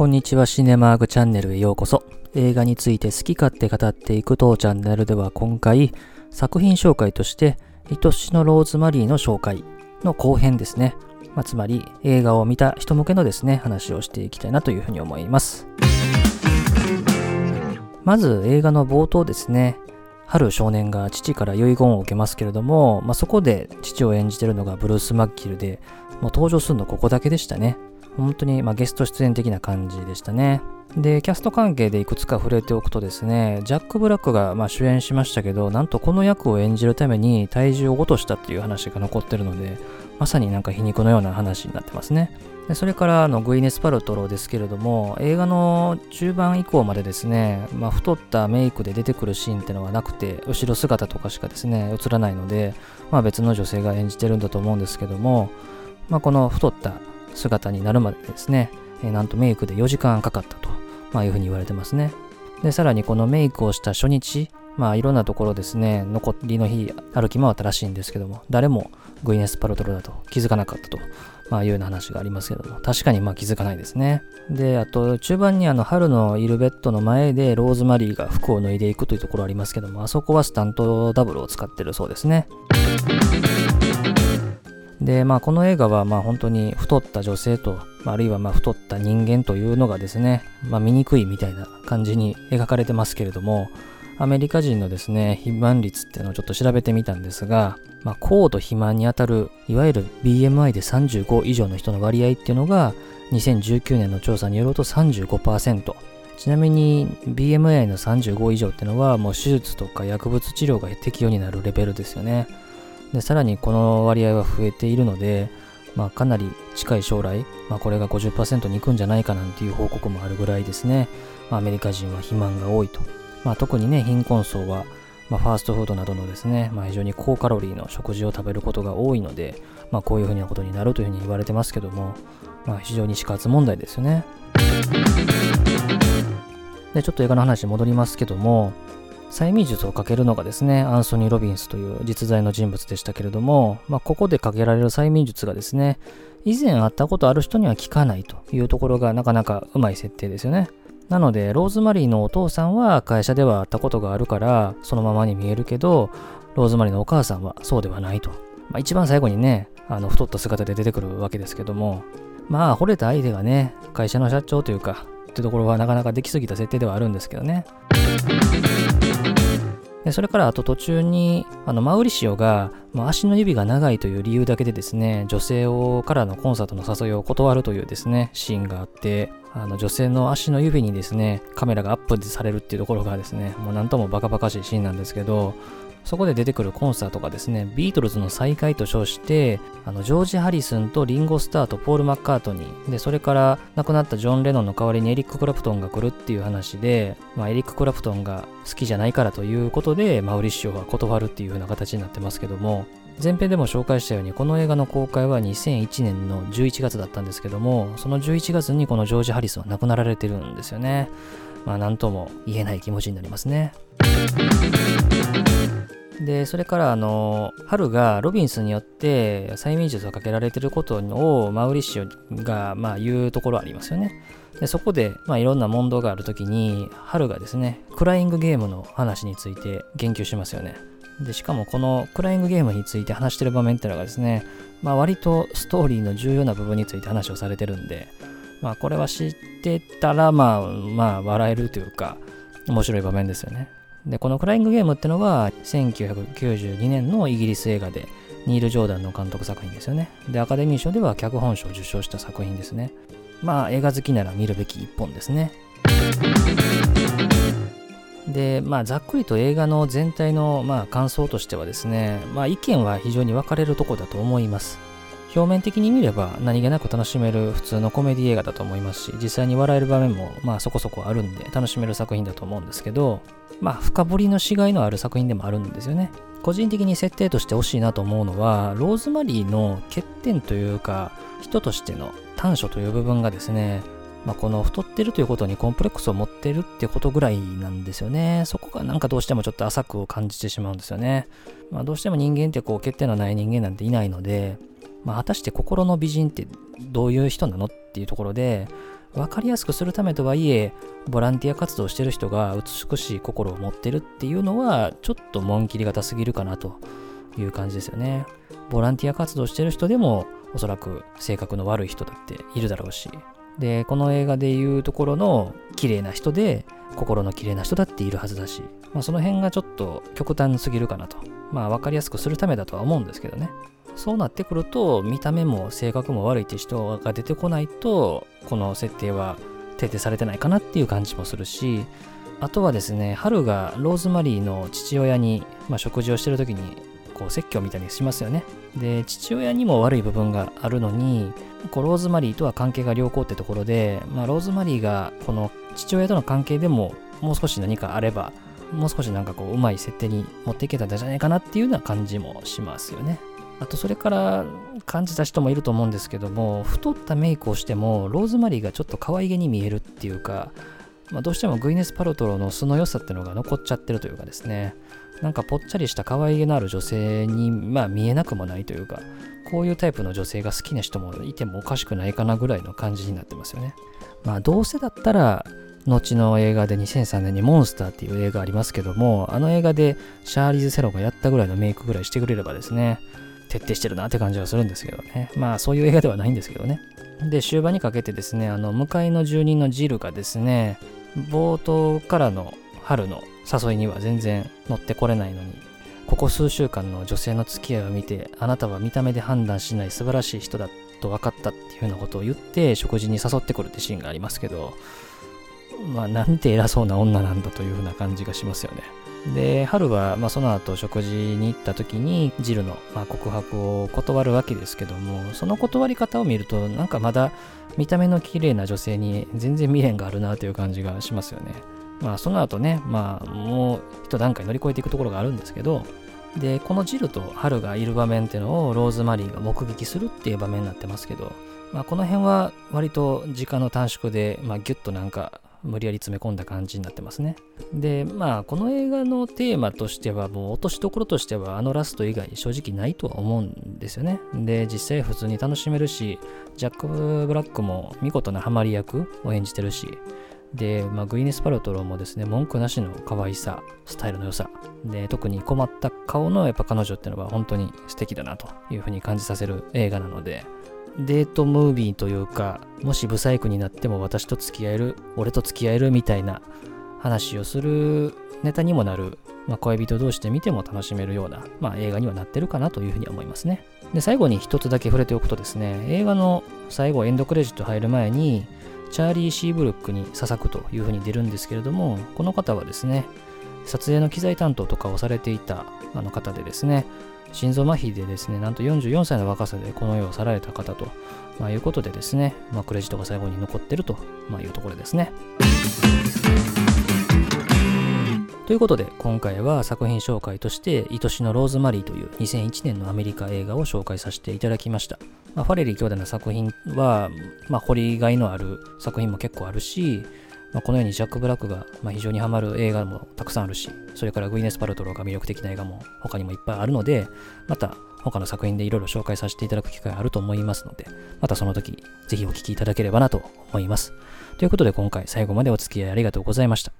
こんにちは、シネマーグチャンネルへようこそ。映画について好き勝手語っていく当チャンネルでは今回、作品紹介として、愛しのローズマリーの紹介の後編ですね。まあ、つまり、映画を見た人向けのですね、話をしていきたいなというふうに思います。まず、映画の冒頭ですね。春少年が父から遺言を受けますけれども、まあ、そこで父を演じてるのがブルース・マッキルで、もう登場するのここだけでしたね。本当にまゲスト出演的な感じでしたね。で、キャスト関係でいくつか触れておくとですね、ジャック・ブラックがま主演しましたけど、なんとこの役を演じるために体重を落としたっていう話が残ってるので、まさになんか皮肉のような話になってますね。でそれからのグイネス・パルトロですけれども、映画の中盤以降までですね、まあ、太ったメイクで出てくるシーンってのはなくて、後ろ姿とかしかですね、映らないので、まあ、別の女性が演じてるんだと思うんですけども、まあ、この太った姿になるまでですね、えなんとメイクで4時間かかったと、まあ、いうふうに言われてますね。で、さらにこのメイクをした初日、まあいろんなところですね、残りの日歩き回ったらしいんですけども、誰もグイネス・パルトロだと気づかなかったとまあいうような話がありますけども、確かにまあ気づかないですね。で、あと中盤にあの春のいるベッドの前でローズマリーが服を脱いでいくというところありますけども、あそこはスタントダブルを使ってるそうですね。で、まあこの映画はまあ本当に太った女性と、あるいはまあ太った人間というのがですね、まあ醜いみたいな感じに描かれてますけれども、アメリカ人のですね、肥満率っていうのをちょっと調べてみたんですが、まあ、高度肥満にあたる、いわゆる BMI で35以上の人の割合っていうのが、2019年の調査によると35%。ちなみに BMI の35以上っていうのはもう手術とか薬物治療が適用になるレベルですよね。で、さらにこの割合は増えているので、まあかなり近い将来、まあこれが50%に行くんじゃないかなんていう報告もあるぐらいですね。まあ、アメリカ人は肥満が多いと。まあ特にね、貧困層はまあ、ファーストフードなどのですね、まあ、非常に高カロリーの食事を食べることが多いので、まあ、こういうふうなことになるというふうに言われてますけども、まあ、非常に死活問題ですよね。で、ちょっと映画の話に戻りますけども、催眠術をかけるのがですね、アンソニー・ロビンスという実在の人物でしたけれども、まあ、ここでかけられる催眠術がですね、以前会ったことある人には効かないというところがなかなかうまい設定ですよね。なので、ローズマリーのお父さんは会社では会ったことがあるから、そのままに見えるけど、ローズマリーのお母さんはそうではないと。まあ、一番最後にね、あの太った姿で出てくるわけですけども、まあ、惚れた相手がね、会社の社長というか、ってところはなかなかできすぎた設定ではあるんですけどね。でそれからあと途中にあのマウリシオが、まあ、足の指が長いという理由だけでですね女性をからのコンサートの誘いを断るというですねシーンがあって。あの女性の足の指にですねカメラがアップされるっていうところがですねもうなんともバカバカしいシーンなんですけどそこで出てくるコンサートがですね、ビートルズの再会と称して、あの、ジョージ・ハリスンとリンゴ・スターとポール・マッカートニー、で、それから亡くなったジョン・レノンの代わりにエリック・クラプトンが来るっていう話で、まあ、エリック・クラプトンが好きじゃないからということで、マウリッシオは断るっていう風な形になってますけども、前編でも紹介したように、この映画の公開は2001年の11月だったんですけども、その11月にこのジョージ・ハリスは亡くなられてるんですよね。まあ、何とも言えない気持ちになりますね。で、それからあの、春がロビンスによって催眠術をかけられてることをマウリッシュがまあ言うところありますよね。でそこで、まあ、いろんな問答があるときに、春がですね、クライングゲームの話について言及しますよね。で、しかもこのクライングゲームについて話してる場面っていうのがですね、まあ割とストーリーの重要な部分について話をされてるんで、まあこれは知ってたら、まあ、まあ笑えるというか、面白い場面ですよね。で、このクライングゲームってのは、1992年のイギリス映画で、ニール・ジョーダンの監督作品ですよね。で、アカデミー賞では脚本賞を受賞した作品ですね。まあ、映画好きなら見るべき一本ですね。で、まあ、ざっくりと映画の全体の、まあ、感想としてはですね、まあ、意見は非常に分かれるとこだと思います。表面的に見れば何気なく楽しめる普通のコメディ映画だと思いますし、実際に笑える場面もまあそこそこあるんで楽しめる作品だと思うんですけど、まあ深掘りのしがいのある作品でもあるんですよね。個人的に設定として欲しいなと思うのは、ローズマリーの欠点というか、人としての短所という部分がですね、まあ、この太ってるということにコンプレックスを持ってるってことぐらいなんですよね。そこがなんかどうしてもちょっと浅く感じてしまうんですよね。まあ、どうしても人間ってこう欠点のない人間なんていないので、まあ、果たして心の美人ってどういう人なのっていうところで、分かりやすくするためとはいえ、ボランティア活動してる人が美しい心を持ってるっていうのは、ちょっと紋切りがたすぎるかなという感じですよね。ボランティア活動してる人でも、おそらく性格の悪い人だっているだろうし。で、この映画でいうところの綺麗な人で、心の綺麗な人だっているはずだし、まあ、その辺がちょっと極端すぎるかなと。まあ分かりやすくするためだとは思うんですけどね。そうなってくると、見た目も性格も悪いって人が出てこないと、この設定は徹底されてないかなっていう感じもするし、あとはですね、春がローズマリーの父親に、まあ、食事をしてる時に、こう説教みたいにしますよね。で、父親にも悪い部分があるのに、こうローズマリーとは関係が良好ってところで、まあ、ローズマリーがこの父親との関係でももう少し何かあれば、もう少しなんかこう、うまい設定に持っていけたんじゃないかなっていうような感じもしますよね。あとそれから感じた人もいると思うんですけども太ったメイクをしてもローズマリーがちょっと可愛げに見えるっていうか、まあ、どうしてもグイネス・パルトロの素の良さっていうのが残っちゃってるというかですねなんかぽっちゃりした可愛げのある女性に、まあ、見えなくもないというかこういうタイプの女性が好きな人もいてもおかしくないかなぐらいの感じになってますよねまあどうせだったら後の映画で2003年にモンスターっていう映画ありますけどもあの映画でシャーリーズ・セロがやったぐらいのメイクぐらいしてくれればですね徹底してるなって感じはするんですけどね。まあそういう映画ではないんですけどね。で、終盤にかけてですね、あの、向かいの住人のジルがですね、冒頭からの春の誘いには全然乗ってこれないのに、ここ数週間の女性の付き合いを見て、あなたは見た目で判断しない素晴らしい人だと分かったっていうようなことを言って、食事に誘ってくるってシーンがありますけど、まあなんて偉そうな女なんだというふうな感じがしますよね。で、春は、まあ、その後食事に行った時にジルの、まあ、告白を断るわけですけども、その断り方を見ると、なんかまだ見た目の綺麗な女性に全然未練があるなという感じがしますよね。まあ、その後ね、まあ、もう一段階乗り越えていくところがあるんですけど、で、このジルと春がいる場面っていうのをローズマリーが目撃するっていう場面になってますけど、まあ、この辺は割と時間の短縮で、まあ、ギュッとなんか無理やり詰め込んだ感じになってますね。で、まあ、この映画のテーマとしては、もう落としどころとしては、あのラスト以外正直ないとは思うんですよね。で、実際普通に楽しめるし、ジャック・ブラックも見事なハマり役を演じてるし、で、まあ、グイネス・パルトロもですね、文句なしの可愛さ、スタイルの良さ、で、特に困った顔のやっぱ彼女っていうのは本当に素敵だなというふうに感じさせる映画なので、デートムービーというか、もしブサイクになっても私と付き合える、俺と付き合えるみたいな話をするネタにもなる、まあ、恋人同士で見ても楽しめるような、まあ、映画にはなってるかなというふうに思いますね。で、最後に一つだけ触れておくとですね、映画の最後エンドクレジット入る前に、チャーリー・シーブルックにささくというふうに出るんですけれども、この方はですね、撮影の機材担当とかをされていたあの方でですね、心臓麻痺でですね、なんと44歳の若さでこの世を去られた方と、まあ、いうことでですね、まあ、クレジットが最後に残ってると、まあ、いうところですね。ということで、今回は作品紹介として、愛しのローズマリーという2001年のアメリカ映画を紹介させていただきました。まあ、ファレリー兄弟の作品は、まあ、掘りがいのある作品も結構あるし、まあ、このようにジャック・ブラックが、非常にハマる映画もたくさんあるし、それからグイネス・パルトローが魅力的な映画も他にもいっぱいあるので、また他の作品でいろいろ紹介させていただく機会あると思いますので、またその時、ぜひお聴きいただければなと思います。ということで今回最後までお付き合いありがとうございました。